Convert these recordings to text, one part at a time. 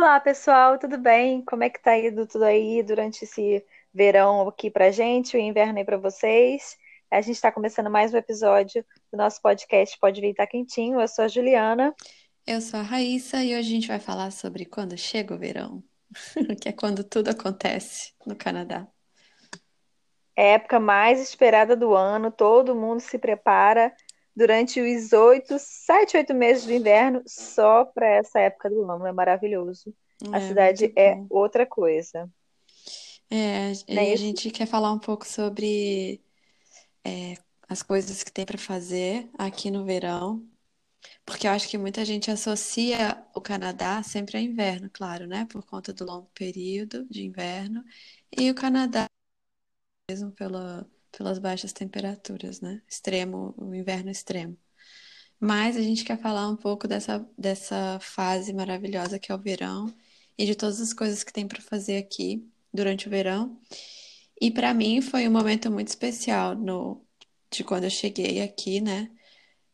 Olá, pessoal, tudo bem? Como é que tá indo tudo aí durante esse verão aqui pra gente, o inverno aí pra vocês? A gente está começando mais um episódio do nosso podcast Pode Vir Tá Quentinho. Eu sou a Juliana. Eu sou a Raíssa e hoje a gente vai falar sobre quando chega o verão, que é quando tudo acontece no Canadá. É a época mais esperada do ano, todo mundo se prepara durante os oito, sete, oito meses do inverno só para essa época do ano. É maravilhoso. A É, cidade muito é bom. outra coisa, É, é a gente quer falar um pouco sobre é, as coisas que tem para fazer aqui no verão, porque eu acho que muita gente associa o Canadá sempre a inverno, claro, né? Por conta do longo período de inverno, e o Canadá mesmo pela, pelas baixas temperaturas, né? Extremo, o inverno extremo. Mas a gente quer falar um pouco dessa, dessa fase maravilhosa que é o verão e de todas as coisas que tem para fazer aqui durante o verão. E para mim foi um momento muito especial no, de quando eu cheguei aqui, né?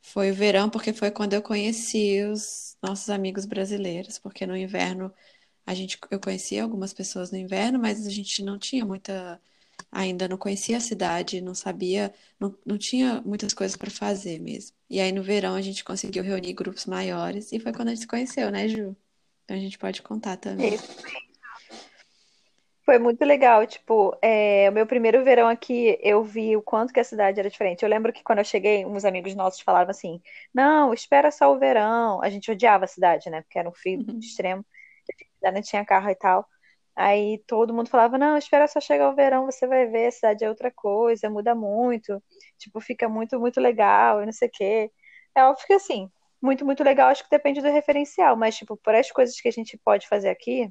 Foi o verão porque foi quando eu conheci os nossos amigos brasileiros, porque no inverno a gente eu conhecia algumas pessoas no inverno, mas a gente não tinha muita ainda não conhecia a cidade, não sabia, não, não tinha muitas coisas para fazer mesmo. E aí no verão a gente conseguiu reunir grupos maiores e foi quando a gente se conheceu, né, Ju? Então a gente pode contar também. Isso. Foi muito legal, tipo, é, o meu primeiro verão aqui, eu vi o quanto que a cidade era diferente. Eu lembro que quando eu cheguei, uns amigos nossos falavam assim, não, espera só o verão. A gente odiava a cidade, né, porque era um frio extremo, a gente ainda não tinha carro e tal. Aí todo mundo falava, não, espera só chegar o verão, você vai ver, a cidade é outra coisa, muda muito, tipo, fica muito, muito legal e não sei o quê. É óbvio que assim, muito, muito legal, acho que depende do referencial, mas, tipo, por as coisas que a gente pode fazer aqui,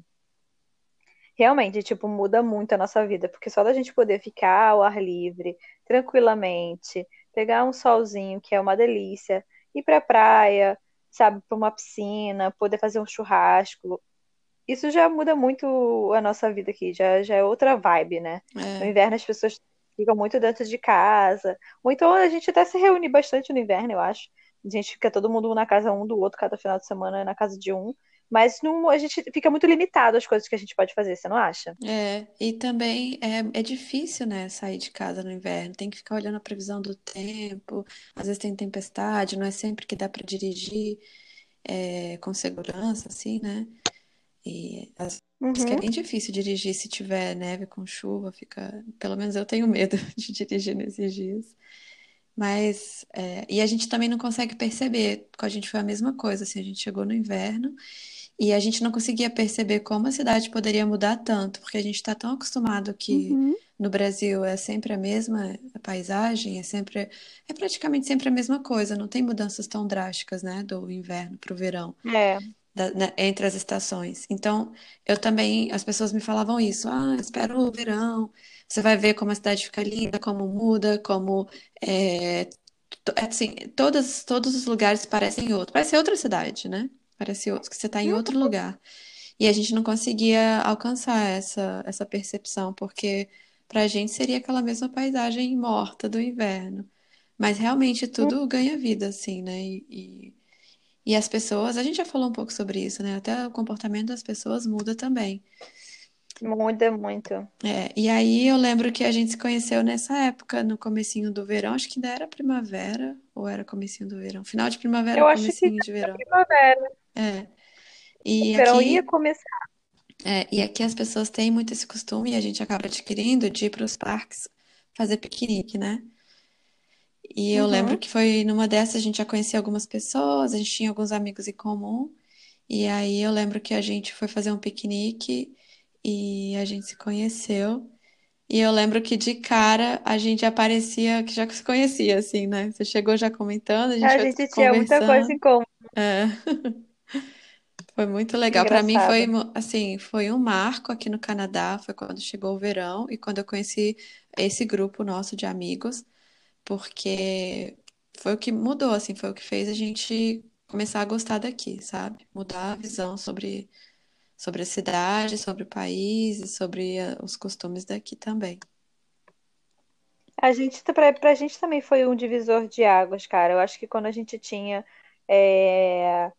realmente, tipo, muda muito a nossa vida, porque só da gente poder ficar ao ar livre, tranquilamente, pegar um solzinho, que é uma delícia, ir pra praia, sabe, pra uma piscina, poder fazer um churrasco, isso já muda muito a nossa vida aqui, já, já é outra vibe, né? No É, inverno as pessoas ficam muito dentro de casa, ou então a gente até se reúne bastante no inverno, eu acho. A gente fica todo mundo na casa um do outro, cada final de semana na casa de um, mas não, a gente fica muito limitado às coisas que a gente pode fazer, você não acha? é, e também é, é difícil, né, sair de casa no inverno. Tem que ficar olhando a previsão do tempo. Às vezes tem tempestade, não é sempre que dá para dirigir é, com segurança, assim, né? E às vezes que é Uhum. bem difícil dirigir se tiver neve com chuva, fica. Pelo menos eu tenho medo de dirigir nesses dias. Mas, é, e a gente também não consegue perceber, com a gente foi a mesma coisa, assim, a gente chegou no inverno e a gente não conseguia perceber como a cidade poderia mudar tanto, porque a gente está tão acostumado que Uhum. no Brasil é sempre a mesma paisagem, é sempre, é praticamente sempre a mesma coisa, não tem mudanças tão drásticas, né, do inverno para o verão É. da- né, entre as estações. Então, eu também, as pessoas me falavam isso, ah, espera o verão, você vai ver como a cidade fica linda, como muda, como, é, assim, todas, todos os lugares parecem outro, parece outra cidade, né? Parece outro, que você está em outro lugar. E a gente não conseguia alcançar essa, essa percepção, porque para a gente seria aquela mesma paisagem morta do inverno. Mas realmente tudo ganha vida, assim, né? E, e as pessoas, a gente já falou um pouco sobre isso, né? Até o comportamento das pessoas muda também. Muda muito. É, e aí eu lembro que a gente se conheceu nessa época, no comecinho do verão, acho que ainda era primavera, ou era comecinho do verão? Final de primavera, Eu acho que comecinho de verão. primavera, É. o E verão ia aqui, começar. é, e aqui as pessoas têm muito esse costume, e a gente acaba adquirindo, de ir para os parques fazer piquenique, né? E eu lembro Uhum. que foi numa dessas a gente já conhecia algumas pessoas, a gente tinha alguns amigos em comum. E aí eu lembro que a gente foi fazer um piquenique e a gente se conheceu. E eu lembro que de cara a gente já parecia que já se conhecia, assim, né? Você chegou já comentando, a gente A gente tinha muita coisa em comum. É, foi muito legal. Para mim foi, assim, foi um marco aqui no Canadá, foi quando chegou o verão e quando eu conheci esse grupo nosso de amigos, porque foi o que mudou, assim, foi o que fez a gente começar a gostar daqui, sabe? Mudar a visão sobre sobre a cidade, sobre o país e sobre eh, os costumes daqui também. A gente, pra, pra gente também foi um divisor de águas, cara. Eu acho que quando a gente tinha é,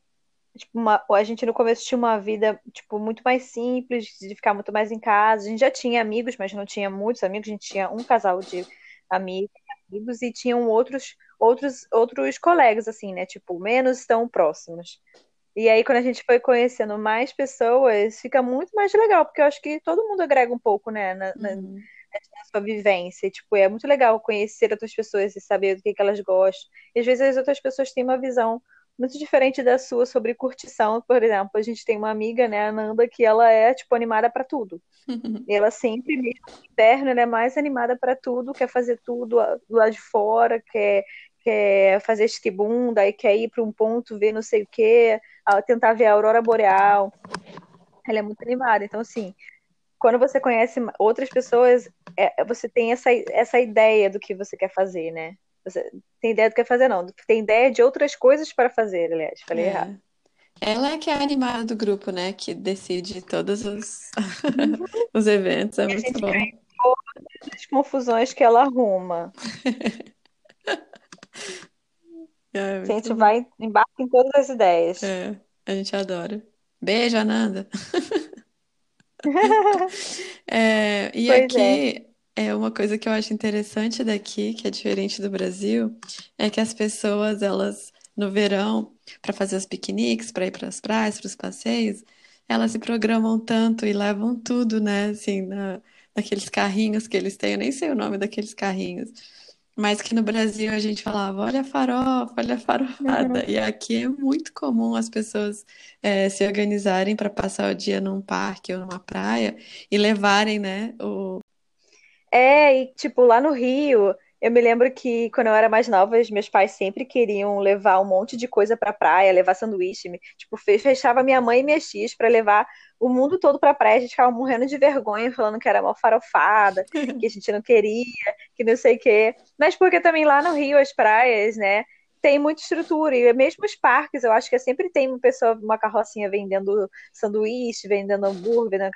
tipo, uma, a gente no começo tinha uma vida, tipo, muito mais simples, de ficar muito mais em casa. A gente já tinha amigos, mas não tinha muitos amigos. A gente tinha um casal de amigos, amigos e tinham outros, outros, outros colegas, assim, né? Tipo, menos tão próximos. E aí, quando a gente foi conhecendo mais pessoas, fica muito mais legal, porque eu acho que todo mundo agrega um pouco, né, na, na, Uhum. na sua vivência. Tipo, é muito legal conhecer outras pessoas e saber do que, que elas gostam. E às vezes as outras pessoas têm uma visão muito diferente da sua sobre curtição. Por exemplo, a gente tem uma amiga, né, a Nanda, que ela é, tipo, animada pra tudo. E ela sempre, mesmo no inverno, ela é mais animada pra tudo, quer fazer tudo do lado de fora, quer, quer fazer esquibunda, quer ir pra um ponto, ver não sei o quê, tentar ver a aurora boreal. Ela é muito animada. Então, assim, quando você conhece outras pessoas, é, você tem essa, essa ideia do que você quer fazer, né? Você tem ideia do que quer fazer, não. Tem ideia de outras coisas para fazer, aliás. Falei errado. É. Ela é que é a animada do grupo, né? Que decide todos os, os eventos. É E a muito gente bom. todas as confusões que ela arruma. É A muito gente bom. vai, embarca em todas as ideias. É, a gente adora. Beijo, Ananda. É, e Pois é. aqui é uma coisa que eu acho interessante daqui, que é diferente do Brasil, é que as pessoas, elas, no verão, para fazer os piqueniques, para ir para as praias, para os passeios, elas se programam tanto e levam tudo, né? Assim, na, naqueles carrinhos que eles têm, eu nem sei o nome daqueles carrinhos. Mas que no Brasil a gente falava, olha a farofa, olha a farofada. Uhum. E aqui é muito comum as pessoas eh, se organizarem para passar o dia num parque ou numa praia e levarem, né, o... É, e tipo, lá no Rio, eu me lembro que quando eu era mais nova, os meus pais sempre queriam levar um monte de coisa pra praia, levar sanduíche, me- tipo, fe- fechava minha mãe e minhas tias pra levar o mundo todo pra praia, a gente ficava morrendo de vergonha, falando que era mal farofada, que a gente não queria, que não sei o quê. Mas porque também lá no Rio, as praias, né, tem muita estrutura, e mesmo os parques, eu acho que sempre tem uma pessoa, uma carrocinha vendendo sanduíche, vendendo hambúrguer, vendendo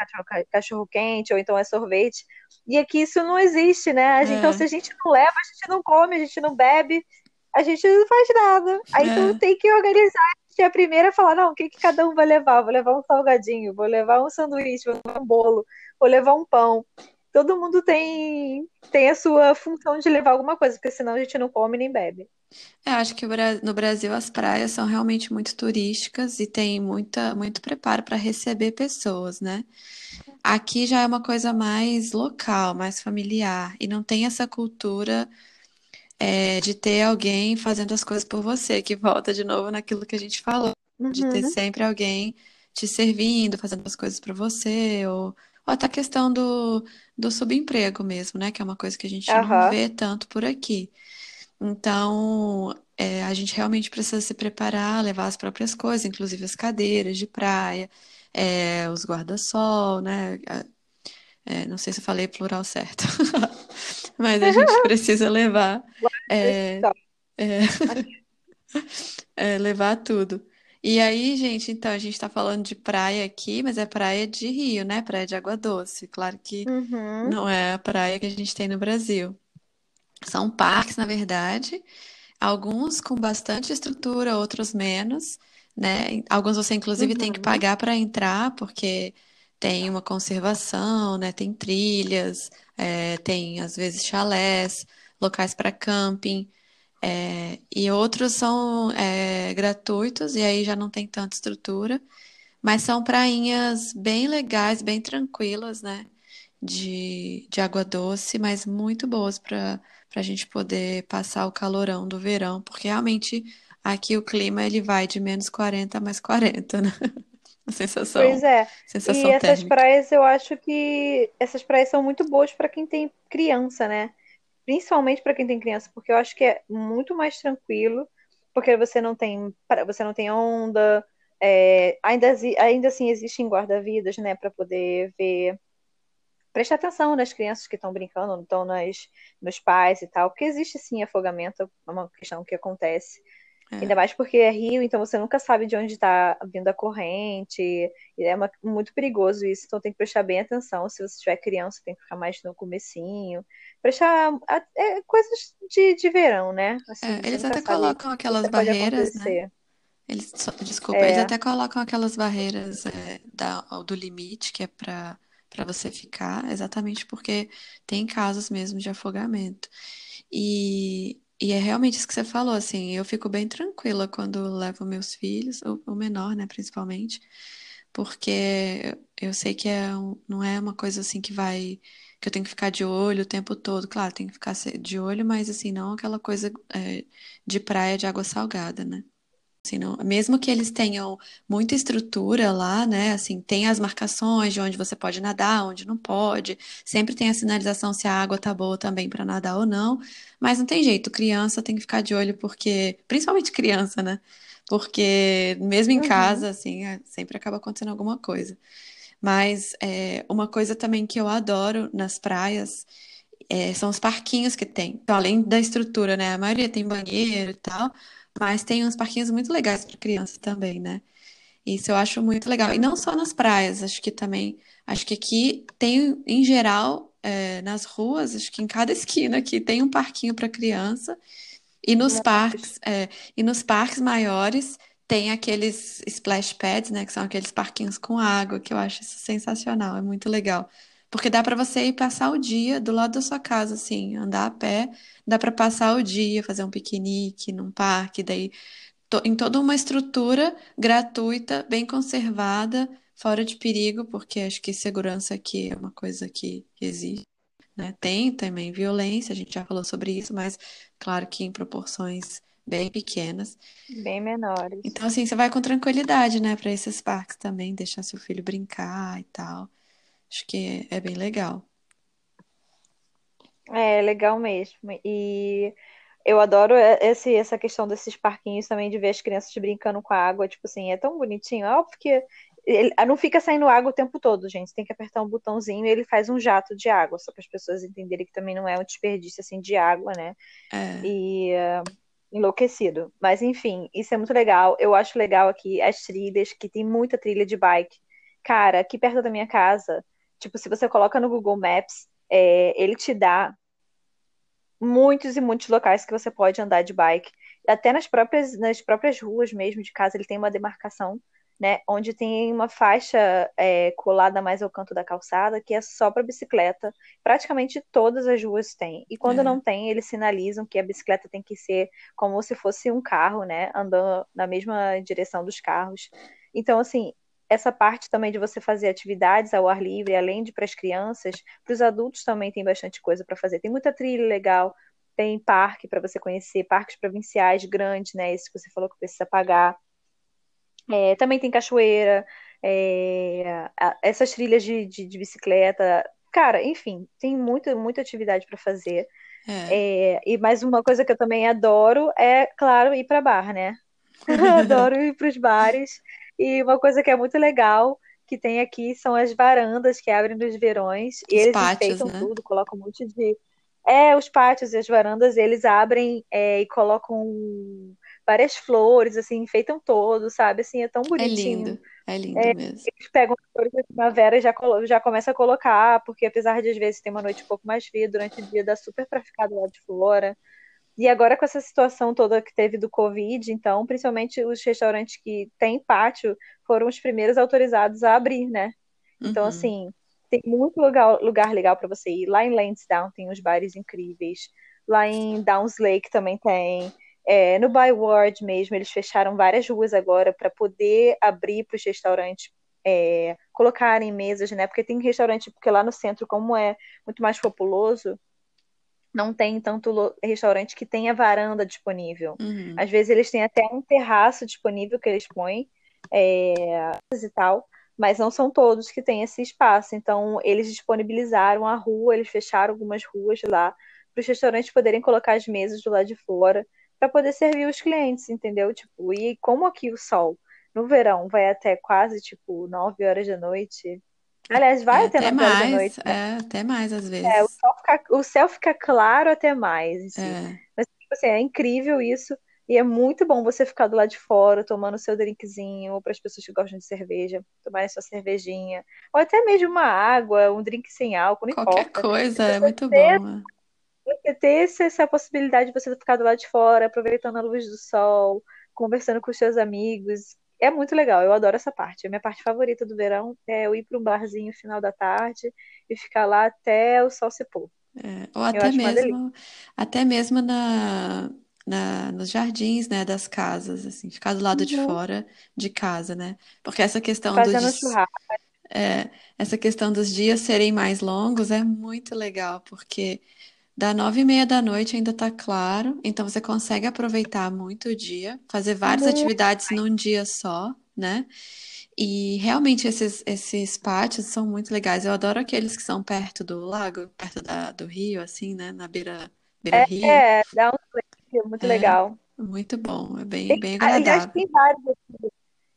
cachorro quente, ou então é sorvete. E aqui isso não existe, né? A gente- Então, se É, a gente não leva, a gente não come, a gente não bebe, a gente não faz nada. Aí então é, tem que organizar. É a primeira a falar, não, o que que cada um vai levar? Vou levar um salgadinho, vou levar um sanduíche, vou levar um bolo, vou levar um pão. Todo mundo tem, tem a sua função de levar alguma coisa, porque senão a gente não come nem bebe. É, acho que no Brasil as praias são realmente muito turísticas e tem muita, muito preparo para receber pessoas, né? Aqui já é uma coisa mais local, mais familiar, e não tem essa cultura é, de ter alguém fazendo as coisas por você, que volta de novo naquilo que a gente falou, de ter Uhum, sempre alguém te servindo, fazendo as coisas para você, ou, ou até a questão do, do subemprego mesmo, né? Que é uma coisa que a gente não aham, vê tanto por aqui. Então, é, a gente realmente precisa se preparar, levar as próprias coisas, inclusive as cadeiras de praia, é, os guarda-sol, né? É, não sei se eu falei plural certo, mas a gente precisa levar, é, é, é, levar tudo. E aí, gente, então, a gente está falando de praia aqui, mas é praia de Rio, né? Praia de água doce. Claro que Uhum, não é a praia que a gente tem no Brasil. São parques, na verdade, alguns com bastante estrutura, outros menos, né? Alguns você inclusive tem que uhum. pagar para entrar, porque tem uma conservação, né? Tem trilhas, é, tem às vezes chalés, locais para camping, é, e outros são é, gratuitos e aí já não tem tanta estrutura, mas são prainhas bem legais, bem tranquilas, né? de, de água doce, mas muito boas para a gente poder passar o calorão do verão, porque realmente aqui o clima ele vai de menos 40 a mais 40, né? A Pois sensação, é. E sensação essas térmica. praias, eu acho que essas praias são muito boas para quem tem criança, né? Principalmente para quem tem criança, porque eu acho que é muito mais tranquilo, porque você não tem, você não tem onda, é, ainda, ainda assim existem guarda-vidas, né, para poder ver, prestar atenção nas crianças que estão brincando, não estão nas, nos pais e tal, porque existe sim afogamento, é uma questão que acontece. Ainda É, mais porque é rio, então você nunca sabe de onde está vindo a corrente. E é uma- muito perigoso isso, então tem que prestar bem atenção. Se você tiver criança, tem que ficar mais no comecinho. Prestar a- é, coisas de, de verão, é, assim, você eles nunca até sabe colocam aquelas barreiras, né? Eles, só- desculpa, eles É. até colocam aquelas barreiras é, da, do limite, que é para para você ficar, exatamente porque tem casos mesmo de afogamento. E, e é realmente isso que você falou, assim, eu fico bem tranquila quando levo meus filhos, o, menor, né, principalmente, porque eu sei que é não é uma coisa assim que vai, que eu tenho que ficar de olho o tempo todo. Claro, tem que ficar de olho, mas assim, não aquela coisa é, de praia de água salgada, né? Assim, não- mesmo que eles tenham muita estrutura lá, né? Assim, tem as marcações de onde você pode nadar, onde não pode. Sempre tem a sinalização se a água tá boa também para nadar ou não. Mas não tem jeito, criança tem que ficar de olho porque, principalmente criança, né? Porque mesmo em Uhum. casa, assim, é- sempre acaba acontecendo alguma coisa. Mas é, uma coisa também que eu adoro nas praias é, são os parquinhos que tem. Então, além da estrutura, né? A maioria tem banheiro e tal, mas tem uns parquinhos muito legais para criança também, né? Isso eu acho muito legal. E não só nas praias, acho que também, acho que aqui tem, em geral, é, nas ruas, acho que em cada esquina aqui tem um parquinho para criança. E nos parques, é, e nos parques maiores tem aqueles splash pads, né, que são aqueles parquinhos com água, que eu acho isso sensacional, é muito legal. Porque dá para você ir passar o dia do lado da sua casa, assim, andar a pé, dá para passar o dia, fazer um piquenique num parque, daí to- em toda uma estrutura gratuita, bem conservada, fora de perigo, porque acho que segurança aqui é uma coisa que existe né? Tem também violência, a gente já falou sobre isso, mas claro que em proporções bem pequenas. Bem menores. Então, assim, você vai com tranquilidade, né, para esses parques também, deixar seu filho brincar e tal. Acho que é, é bem legal. É legal mesmo. E eu adoro esse, essa questão desses parquinhos também, de ver as crianças brincando com a água. Tipo assim, é tão bonitinho. É Óbvio que ele, não fica saindo água o tempo todo, gente. Tem que apertar um botãozinho e ele faz um jato de água, só para as pessoas entenderem que também não é um desperdício assim de água, né? É, E eh, enlouquecido. Mas enfim, isso é muito legal. Eu acho legal aqui as trilhas, que tem muita trilha de bike. Cara, aqui perto da minha casa, tipo, se você coloca no Google Maps, é, ele te dá muitos e muitos locais que você pode andar de bike. Até nas próprias, nas próprias ruas mesmo de casa, ele tem uma demarcação, né? Onde tem uma faixa é, colada mais ao canto da calçada, que é só para bicicleta. Praticamente todas as ruas têm. E quando é, não tem, eles sinalizam que a bicicleta tem que ser como se fosse um carro, né? Andando na mesma direção dos carros. Então, assim. Essa parte também de você fazer atividades ao ar livre, além de para as crianças, para os adultos também tem bastante coisa para fazer. Tem muita trilha legal, tem parque para você conhecer, parques provinciais grandes, né? Esse que você falou que precisa pagar. É, também tem cachoeira, é, essas trilhas de, de, de bicicleta. Cara, enfim, tem muita, muita atividade para fazer. é. É, e mais uma coisa que eu também adoro é, claro, ir para bar, né? Adoro ir para os bares. E uma coisa que é muito legal que tem aqui são as varandas que abrem nos verões. E Os eles pátios, enfeitam né? tudo, colocam um monte de. É, os pátios e as varandas, eles abrem é, e colocam várias flores, assim, enfeitam todo, sabe? Assim, é tão É lindo, bonitinho. é lindo mesmo. Eles pegam as flores da primavera e já, já começa a colocar, porque apesar de às vezes ter uma noite um pouco mais fria, durante o dia dá super pra ficar do lado de fora. E agora com essa situação toda que teve do Covid, então, principalmente os restaurantes que têm pátio foram os primeiros autorizados a abrir, né? Então, Uhum. assim, tem muito lugar, lugar legal para você ir. Lá em Lansdowne tem uns bares incríveis. Lá em Downs Lake também tem. É, no Byward mesmo, eles fecharam várias ruas agora para poder abrir para os restaurantes é, colocarem mesas, né? Porque tem restaurante, porque lá no centro, como é muito mais populoso, não tem tanto restaurante que tenha varanda disponível. Uhum. Às vezes eles têm até um terraço disponível que eles põem é, e tal, mas não são todos que têm esse espaço. Então eles disponibilizaram a rua, eles fecharam algumas ruas lá para os restaurantes poderem colocar as mesas do lado de fora para poder servir os clientes, entendeu? Tipo, e como aqui o sol no verão vai até quase tipo 9 horas da noite. Aliás, É vai até até 9 horas da mais, noite, né? é até mais às É, o vezes. fica, o céu fica claro até mais em si. É, Mas, tipo assim, é incrível isso. E é muito bom você ficar do lado de fora, tomando seu drinkzinho, ou para as pessoas que gostam de cerveja, tomarem sua cervejinha. Ou até mesmo uma água, um drink sem álcool, não qualquer importa. coisa é muito ter, bom. é. você ter essa, essa possibilidade de você ficar do lado de fora, aproveitando a luz do sol, conversando com os seus amigos. É muito legal, eu adoro essa parte. A minha parte favorita do verão é eu ir para um barzinho no final da tarde e ficar lá até o sol se pôr. É, ou até mesmo, até mesmo na, na, nos jardins, né, das casas, assim, ficar do lado de Uhum. fora de casa, né? Porque essa questão Fazendo dos, churrasco. é, essa questão dos dias serem mais longos é muito legal, porque da nove e meia da noite ainda tá claro, então você consegue aproveitar muito o dia, fazer várias atividades num dia só, né? E realmente esses, esses pátios são muito legais. Eu adoro aqueles que são perto do lago, perto da, do rio, assim, né? Na beira, beira-rio. É, dá um muito É legal. muito bom, é bem, bem aliás, agradável. tem vários.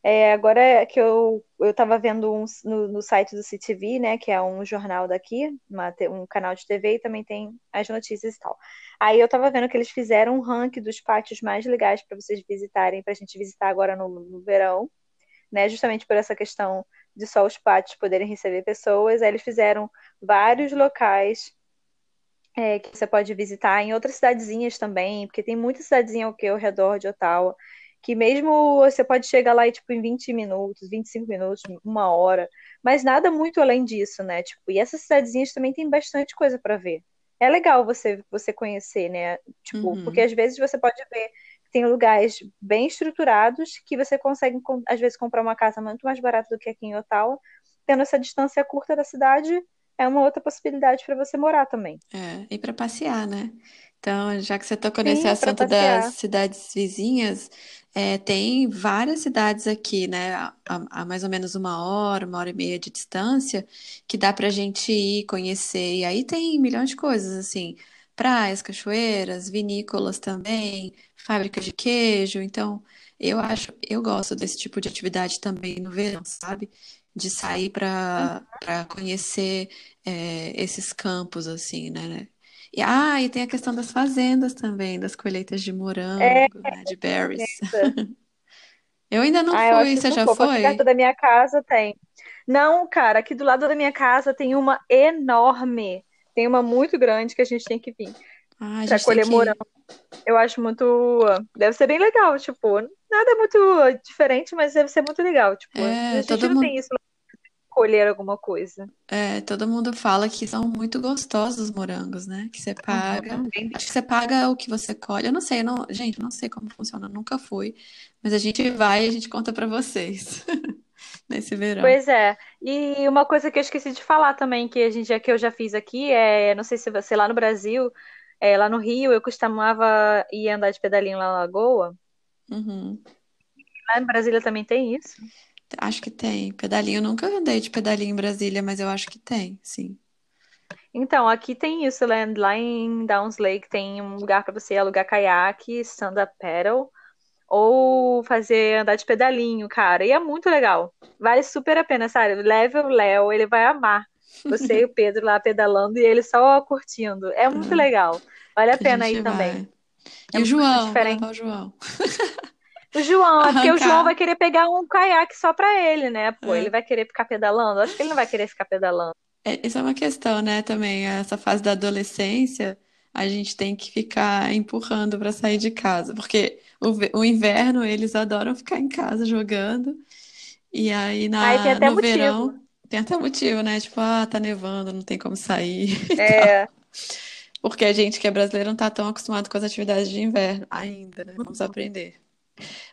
É, agora que eu, eu tava vendo uns no, no site do CTV, né, que é um jornal daqui, uma um canal de TV, e também tem as notícias e tal. Aí eu tava vendo que eles fizeram um ranking dos pátios mais legais para vocês visitarem, pra gente visitar agora no, no verão, né, justamente por essa questão de só os pátios poderem receber pessoas. Aí eles fizeram vários locais é, que você pode visitar em outras cidadezinhas também, porque tem muita cidadezinha aqui ao redor de Ottawa, que mesmo você pode chegar lá e, tipo, em 20 minutos, 25 minutos, uma hora, mas nada muito além disso, né? Tipo, e essas cidadezinhas também tem bastante coisa para ver. É legal você você conhecer, né? Tipo, porque Uhum. às vezes você pode ver que tem lugares bem estruturados que você consegue, às vezes, comprar uma casa muito mais barata do que aqui em Ottawa, tendo essa distância curta da cidade, é uma outra possibilidade para você morar também. É, e para passear, né? Então, já que você tocou nesse Sim, para assunto das passear. cidades vizinhas, é, tem várias cidades aqui, né? A, a- a mais ou menos uma hora, uma hora e meia de distância, que dá pra gente ir conhecer. E aí tem milhões de coisas, assim, praias, cachoeiras, vinícolas também, fábricas de queijo. Então, eu acho, eu gosto desse tipo de atividade também no verão, sabe? De sair para para conhecer é, esses campos, assim, né? E, ah, e tem a questão das fazendas também, das colheitas de É, morango, né? De berries. Eu ainda não ah, fui, você já fofo. Aqui perto foi? da minha casa tem. Não, cara, aqui do lado da minha casa tem uma enorme. Tem uma muito grande que a gente tem que vir Ah, a pra gente colher que morango. Eu acho muito. Deve ser bem legal, tipo, nada muito diferente, mas deve ser muito legal. Tipo, a É, gente todo não mundo, tem isso, colher alguma coisa. é, todo mundo fala que são muito gostosos os morangos, né? Que você paga. Uhum, Acho que você paga o que você colhe. Eu não sei, eu não, gente, não sei como funciona, nunca fui. Mas a gente vai e a gente conta pra vocês nesse verão. Pois é. E uma coisa que eu esqueci de falar também, que a gente já que eu já fiz aqui, é, não sei se você lá no Brasil, é, lá no Rio, eu costumava ir andar de pedalinho lá na Lagoa. Uhum. Lá em Brasília também tem isso. Acho que tem. Pedalinho, eu nunca andei de pedalinho em Brasília, mas eu acho que tem, sim. Então, aqui tem isso, lá lá em Downs Lake tem um lugar para você alugar caiaque, stand-up paddle, ou fazer andar de pedalinho, cara. E é muito legal. Vale super a pena, sabe? Leve o Léo, ele vai amar. Você e o Pedro lá pedalando e ele só curtindo. É muito Ah, legal. Vale a a pena aí gente também. vai. É E o João, diferente. o João. O João, é porque o João vai querer pegar um caiaque só pra ele, né? Pô, ele É. vai querer ficar pedalando. Acho que ele não vai querer ficar pedalando. É, isso é uma questão, né, também. Essa fase da adolescência, a gente tem que ficar empurrando para sair de casa, porque o, o inverno eles adoram ficar em casa jogando, e aí Aí tem na, até no motivo. verão tem até motivo, né? Tipo, ah, tá nevando, não tem como sair. É. Porque a gente que é brasileiro não tá tão acostumado com as atividades de inverno ainda, né? Vamos aprender.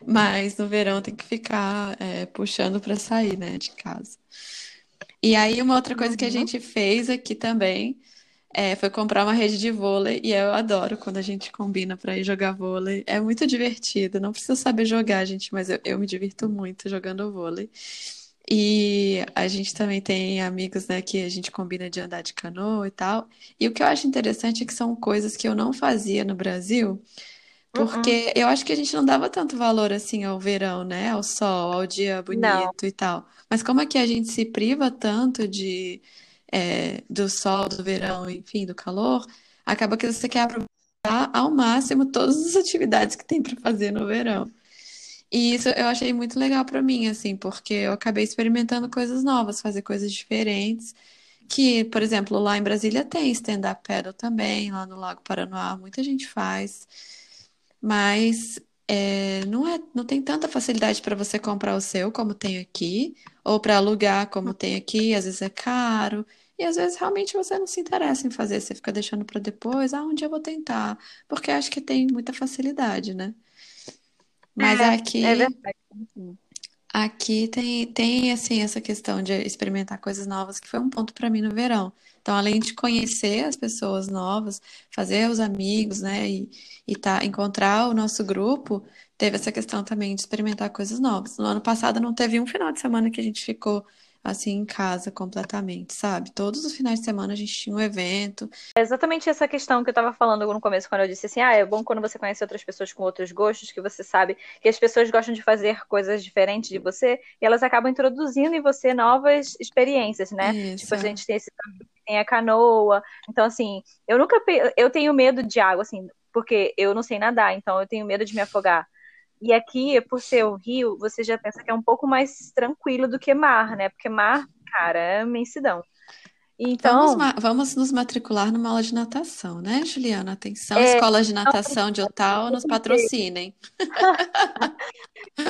Mas no verão tem que ficar é, puxando para sair, né, de casa. E aí, uma outra coisa que a Uhum. gente fez aqui também é, foi comprar uma rede de vôlei. E eu adoro quando a gente combina para ir jogar vôlei. É muito divertido. Não precisa saber jogar, gente, mas eu, eu me divirto muito jogando vôlei. E a gente também tem amigos, né, que a gente combina de andar de canoa e tal. E o que eu acho interessante é que são coisas que eu não fazia no Brasil. Uh-uh. Porque eu acho que a gente não dava tanto valor assim ao verão, né? Ao sol, ao dia Não. bonito e tal. Mas como é que a gente se priva tanto de é, do sol, do verão, enfim, do calor, acaba que você quer aproveitar ao máximo todas as atividades que tem para fazer no verão. E isso eu achei muito legal para mim, assim, porque eu acabei experimentando coisas novas, fazer coisas diferentes. Que, por exemplo, lá em Brasília tem stand-up paddle também, lá no Lago Paranoá, muita gente faz. Mas é, não é, não tem tanta facilidade para você comprar o seu como tem aqui, ou para alugar como tem aqui, às vezes é caro, e às vezes realmente você não se interessa em fazer, você fica deixando para depois, ah, um dia eu vou tentar, porque acho que tem muita facilidade, né? Mas É, é aqui verdade. Aqui tem, tem assim essa questão de experimentar coisas novas que foi um ponto para mim no verão. Então, além de conhecer as pessoas novas, fazer os amigos, né, e, e tá, encontrar o nosso grupo, teve essa questão também de experimentar coisas novas. No ano passado não teve um final de semana que a gente ficou assim em casa completamente, sabe? Todos os finais de semana a gente tinha um evento. É exatamente essa questão que eu tava falando no começo, quando eu disse assim, ah, é bom quando você conhece outras pessoas com outros gostos, que você sabe que as pessoas gostam de fazer coisas diferentes de você, e elas acabam introduzindo em você novas experiências, né? Tipo, Isso, a é. gente tem esse tem a canoa. Então, assim, eu nunca eu tenho medo de água, assim, porque eu não sei nadar, então eu tenho medo de me afogar. E aqui, por ser o rio, você já pensa que é um pouco mais tranquilo do que mar, né? Porque mar, cara, é imensidão. Vamos, Então, ma- vamos nos matricular numa aula de natação, né, Juliana? Atenção, é, escolas de natação de Ottawa nos patrocinem.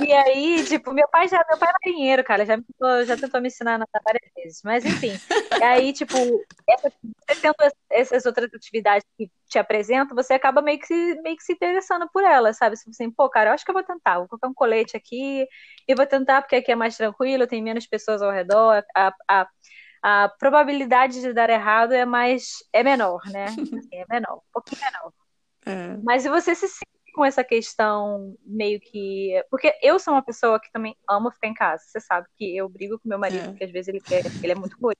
E aí, tipo, meu pai já, meu pai é marinheiro, cara, já, tentou- já tentou me ensinar a nadar várias vezes. Mas enfim, e aí, tipo, essa, você tendo essas outras atividades que te apresentam, você acaba meio que, se- meio que se interessando por elas, sabe? Tipo assim, pô, cara, eu acho que eu vou tentar, vou colocar um colete aqui, e vou tentar porque aqui é mais tranquilo, tem menos pessoas ao redor, a, a, a probabilidade de dar errado é mais, é menor, né? É menor, um pouquinho menor. É, Mas e você se sente com essa questão meio que. Porque eu sou uma pessoa que também amo ficar em casa. Você sabe que eu brigo com meu marido, é. porque às vezes ele quer, ele é muito ruim.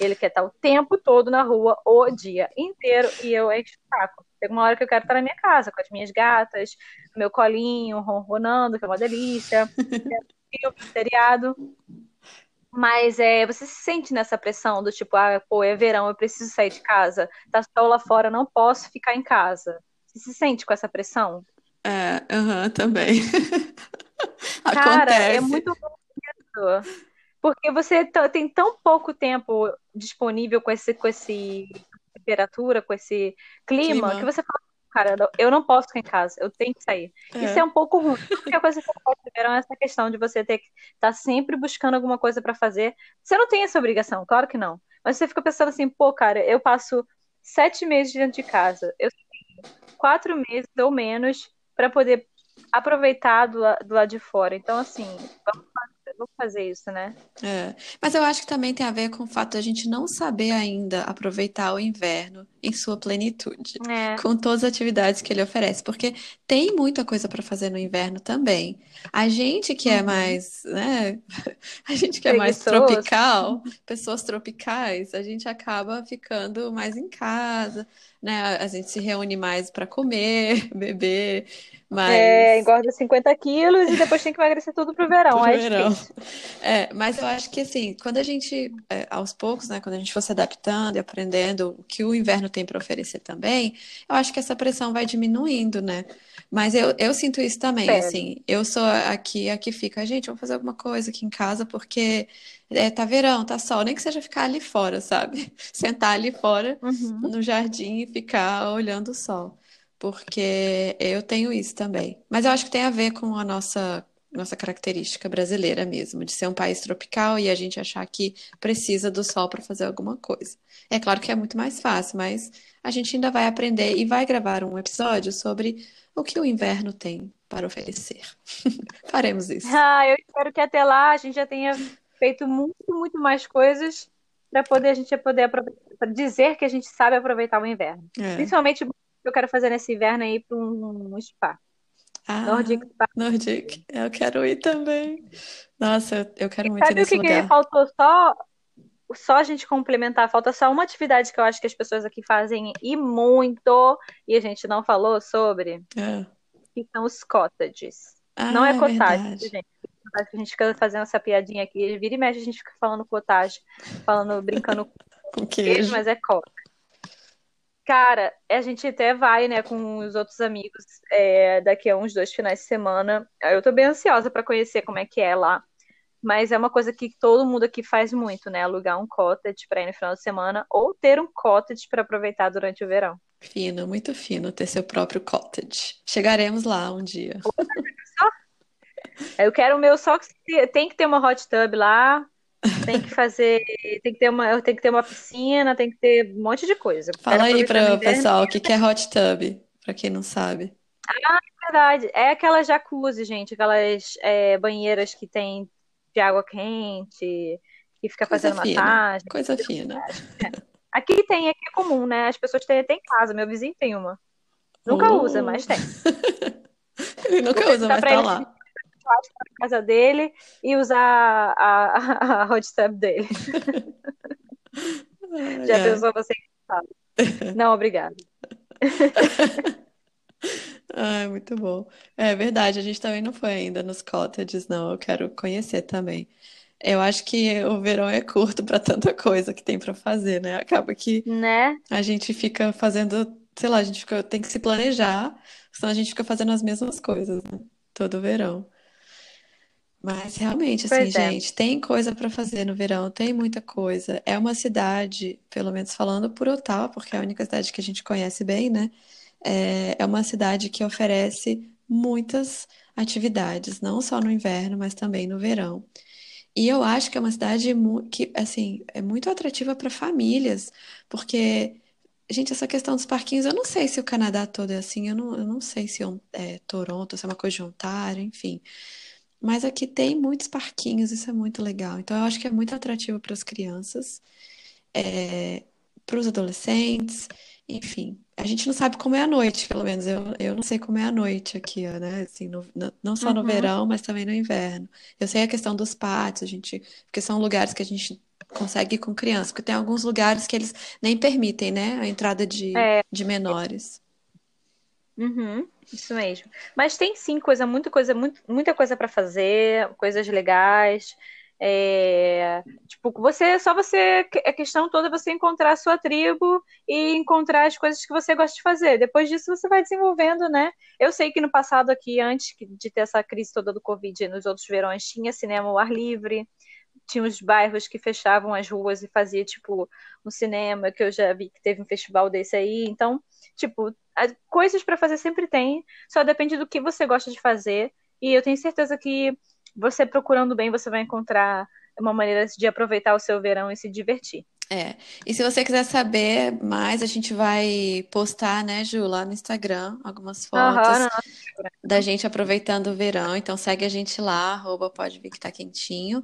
Ele quer estar o tempo todo na rua, o dia inteiro, e eu encho o saco. Tem uma hora que eu quero estar na minha casa, com as minhas gatas, meu colinho, ronronando, que é uma delícia, filme, seriado. Mas é, você se sente nessa pressão do tipo, ah, pô, é verão, eu preciso sair de casa, tá sol lá fora, não posso ficar em casa. Você se sente com essa pressão? É, aham, também. Cara, é Acontece. muito bonito, porque você tem tão pouco tempo disponível com esse, com esse temperatura, com esse clima, que Clima. você fala, cara, eu não posso ficar em casa, eu tenho que sair. Isso é É, um pouco ruim. A única coisa que eu posso ver é essa questão de você ter que estar sempre buscando alguma coisa pra fazer. Você não tem essa obrigação, claro que não. Mas você fica pensando assim, pô, cara, eu passo sete meses dentro de casa, eu tenho quatro meses ou menos pra poder aproveitar do, do lado de fora. Então, assim, vamos fazer, vamos fazer isso, né? é. Mas eu acho que também tem a ver com o fato de a gente não saber ainda aproveitar o inverno em sua plenitude, É, com todas as atividades que ele oferece, porque tem muita coisa para fazer no inverno também. A gente que é uhum. mais, né, a gente que é mais tropical, pessoas tropicais, a gente acaba ficando mais em casa, né? A gente se reúne mais para comer, beber, É, mas engorda 50 quilos e depois tem que emagrecer tudo pro pro verão. Aí é verão. difícil. É, mas eu acho que assim, quando a gente, é, aos poucos, né, quando a gente for se adaptando e aprendendo o que o inverno tem para oferecer também, eu acho que essa pressão vai diminuindo, né? Mas eu, eu sinto isso também, Espero. assim, eu sou aqui, aqui fica, gente, vamos fazer alguma coisa aqui em casa, porque é, tá verão, tá sol, nem que seja ficar ali fora, sabe? Sentar ali fora Uhum. no jardim e ficar olhando o sol, porque eu tenho isso também. Mas eu acho que tem a ver com a nossa nossa característica brasileira mesmo, de ser um país tropical e a gente achar que precisa do sol para fazer alguma coisa. É claro que é muito mais fácil, mas a gente ainda vai aprender e vai gravar um episódio sobre o que o inverno tem para oferecer. Faremos isso. Ah, eu espero que até lá a gente já tenha feito muito, muito mais coisas para poder a gente poder aproveitar, para dizer que a gente sabe aproveitar o inverno. É. Principalmente o que eu quero fazer nesse inverno aí para um, um spa. Ah, Nordic Spa. Nordic, eu quero ir também. Nossa, eu, eu quero E muito ir sabe o nesse que que lugar. faltou só? Só a gente complementar, falta só uma atividade que eu acho que as pessoas aqui fazem e muito, e a gente não falou sobre, É. que são os cottages. Não Ah, é é cottage, verdade. gente. A gente fica fazendo essa piadinha aqui, vira e mexe, a gente fica falando cottage, falando, brincando com queijo, mas é cota. Cara, a gente até vai, né, com os outros amigos é, daqui a uns dois finais de semana. Eu tô bem ansiosa pra conhecer como é que é lá. Mas é uma coisa que todo mundo aqui faz muito, né? Alugar um cottage pra ir no final de semana ou ter um cottage pra aproveitar durante o verão. Fino, muito fino ter seu próprio cottage. Chegaremos lá um dia. Eu quero o meu só que tem que ter uma hot tub lá, tem que fazer, tem que ter uma, tem que ter uma piscina, tem que ter um monte de coisa. Fala Quero aí para o pessoal o que que é hot tub, para quem não sabe. É verdade, é aquela jacuzzi, gente, aquelas é, banheiras que tem de água quente, que fica Coisa fazendo fina, massagem. coisa fina. Aqui tem, aqui é comum, né? As pessoas têm até em casa. Meu vizinho tem uma. Nunca usa, mas tem. Ele nunca usa, mas tá lá. Ir na casa dele e usar a, a, a hot tub dele. Já ai. pensou você? Não, obrigada. Ai, muito bom. É verdade, a gente também não foi ainda nos cottages, não. Eu quero conhecer também. Eu acho que o verão é curto para tanta coisa que tem para fazer, né? Acaba que Né? a gente fica fazendo, sei lá, a gente fica- tem que se planejar, senão a gente fica fazendo as mesmas coisas, né? Todo verão. Mas realmente, assim, Pois é. gente, tem coisa para fazer no verão, tem muita coisa. É uma cidade, pelo menos falando por Ottawa, porque é a única cidade que a gente conhece bem, né? É, é uma cidade que oferece muitas atividades, não só no inverno, mas também no verão. E eu acho que é uma cidade mu- que, assim, é muito atrativa para famílias, porque, gente, essa questão dos parquinhos, eu não sei se o Canadá todo é assim, eu não, eu não sei se é, um- é Toronto, se é uma coisa de Ontário, enfim. Mas aqui tem muitos parquinhos, isso é muito legal. Então, eu acho que é muito atrativo para as crianças, para os adolescentes, enfim. A gente não sabe como é a noite, pelo menos. Eu, eu não sei como é a noite aqui, né? Assim, no- no- não só no Uhum. verão, mas também no inverno. Eu sei a questão dos pátios, a gente, porque são lugares que a gente consegue ir com criança, porque tem alguns lugares que eles nem permitem, né, a entrada de, É. de menores. Uhum, isso mesmo. Mas tem sim coisa, muita coisa, muito, muita coisa para fazer, coisas legais. É, tipo, você só você a questão toda é você encontrar a sua tribo e encontrar as coisas que você gosta de fazer. Depois disso você vai desenvolvendo, né? Eu sei que no passado aqui, antes de ter essa crise toda do Covid, nos outros verões tinha cinema ao ar livre, tinha os bairros que fechavam as ruas e fazia tipo um cinema que eu já vi que teve um festival desse aí. Então, tipo, coisas para fazer sempre tem, só depende do que você gosta de fazer. E eu tenho certeza que você procurando bem, você vai encontrar uma maneira de aproveitar o seu verão e se divertir. É. E se você quiser saber mais, a gente vai postar, né, Ju, lá no Instagram, algumas fotos não, da gente aproveitando o verão. Então segue a gente lá, arroba pode vir que tá quentinho.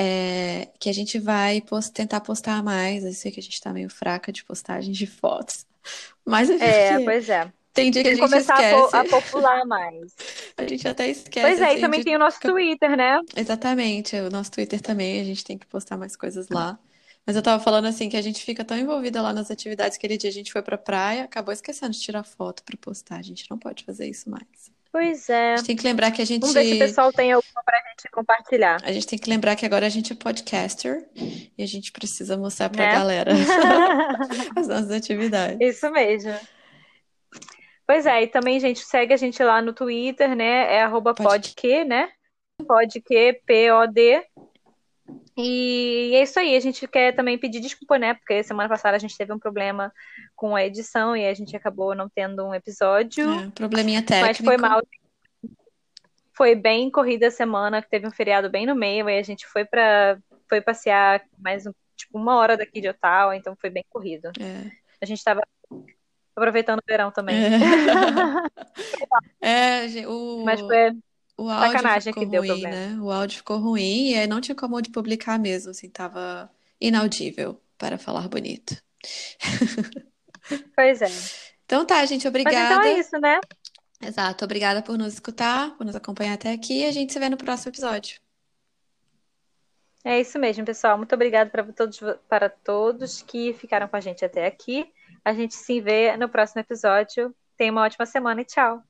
É, que a gente vai pos- tentar postar mais. Eu sei que a gente tá meio fraca de postagem de fotos. Mas é É, porque pois é. tem dia que a Tem que gente começar a, po- a esquece. popular mais. A gente até esquece, Pois é, e assim, também tem o nosso fica- Twitter, né? Exatamente, o nosso Twitter também, a gente tem que postar mais coisas lá. Mas eu tava falando assim que a gente fica tão envolvida lá nas atividades. Aquele dia a gente foi pra praia, acabou esquecendo de tirar foto pra postar. A gente não pode fazer isso mais. Pois é. A gente tem que lembrar que a gente Vamos ver se o pessoal tem alguma pra gente compartilhar, a gente tem que lembrar que agora a gente é podcaster e a gente precisa mostrar pra né? galera as nossas atividades. Isso mesmo. Pois é, e também, gente, segue a gente lá no Twitter, né? É arroba podque, né? Podque, P-O-D. E é isso aí, a gente quer também pedir desculpa, né? Porque semana passada a gente teve um problema com a edição e a gente acabou não tendo um episódio, é, probleminha mas foi técnico. mal. Foi bem corrida a semana, que teve um feriado bem no meio, aí a gente foi para foi passear mais um, tipo uma hora daqui de Ottawa, então foi bem corrido. É. A gente tava aproveitando o verão também. É, é, o, Mas foi o áudio sacanagem ficou que deu ruim, problema. né? O áudio ficou ruim e aí não tinha como de publicar mesmo, assim, tava inaudível, para falar bonito. Pois é. Então tá, gente, Mas então é obrigada. isso, né? Exato, obrigada por nos escutar, por nos acompanhar até aqui e a gente se vê no próximo episódio. É isso mesmo, pessoal. Muito obrigada para todos, para todos que ficaram com a gente até aqui. A gente se vê no próximo episódio. Tenha uma ótima semana e tchau.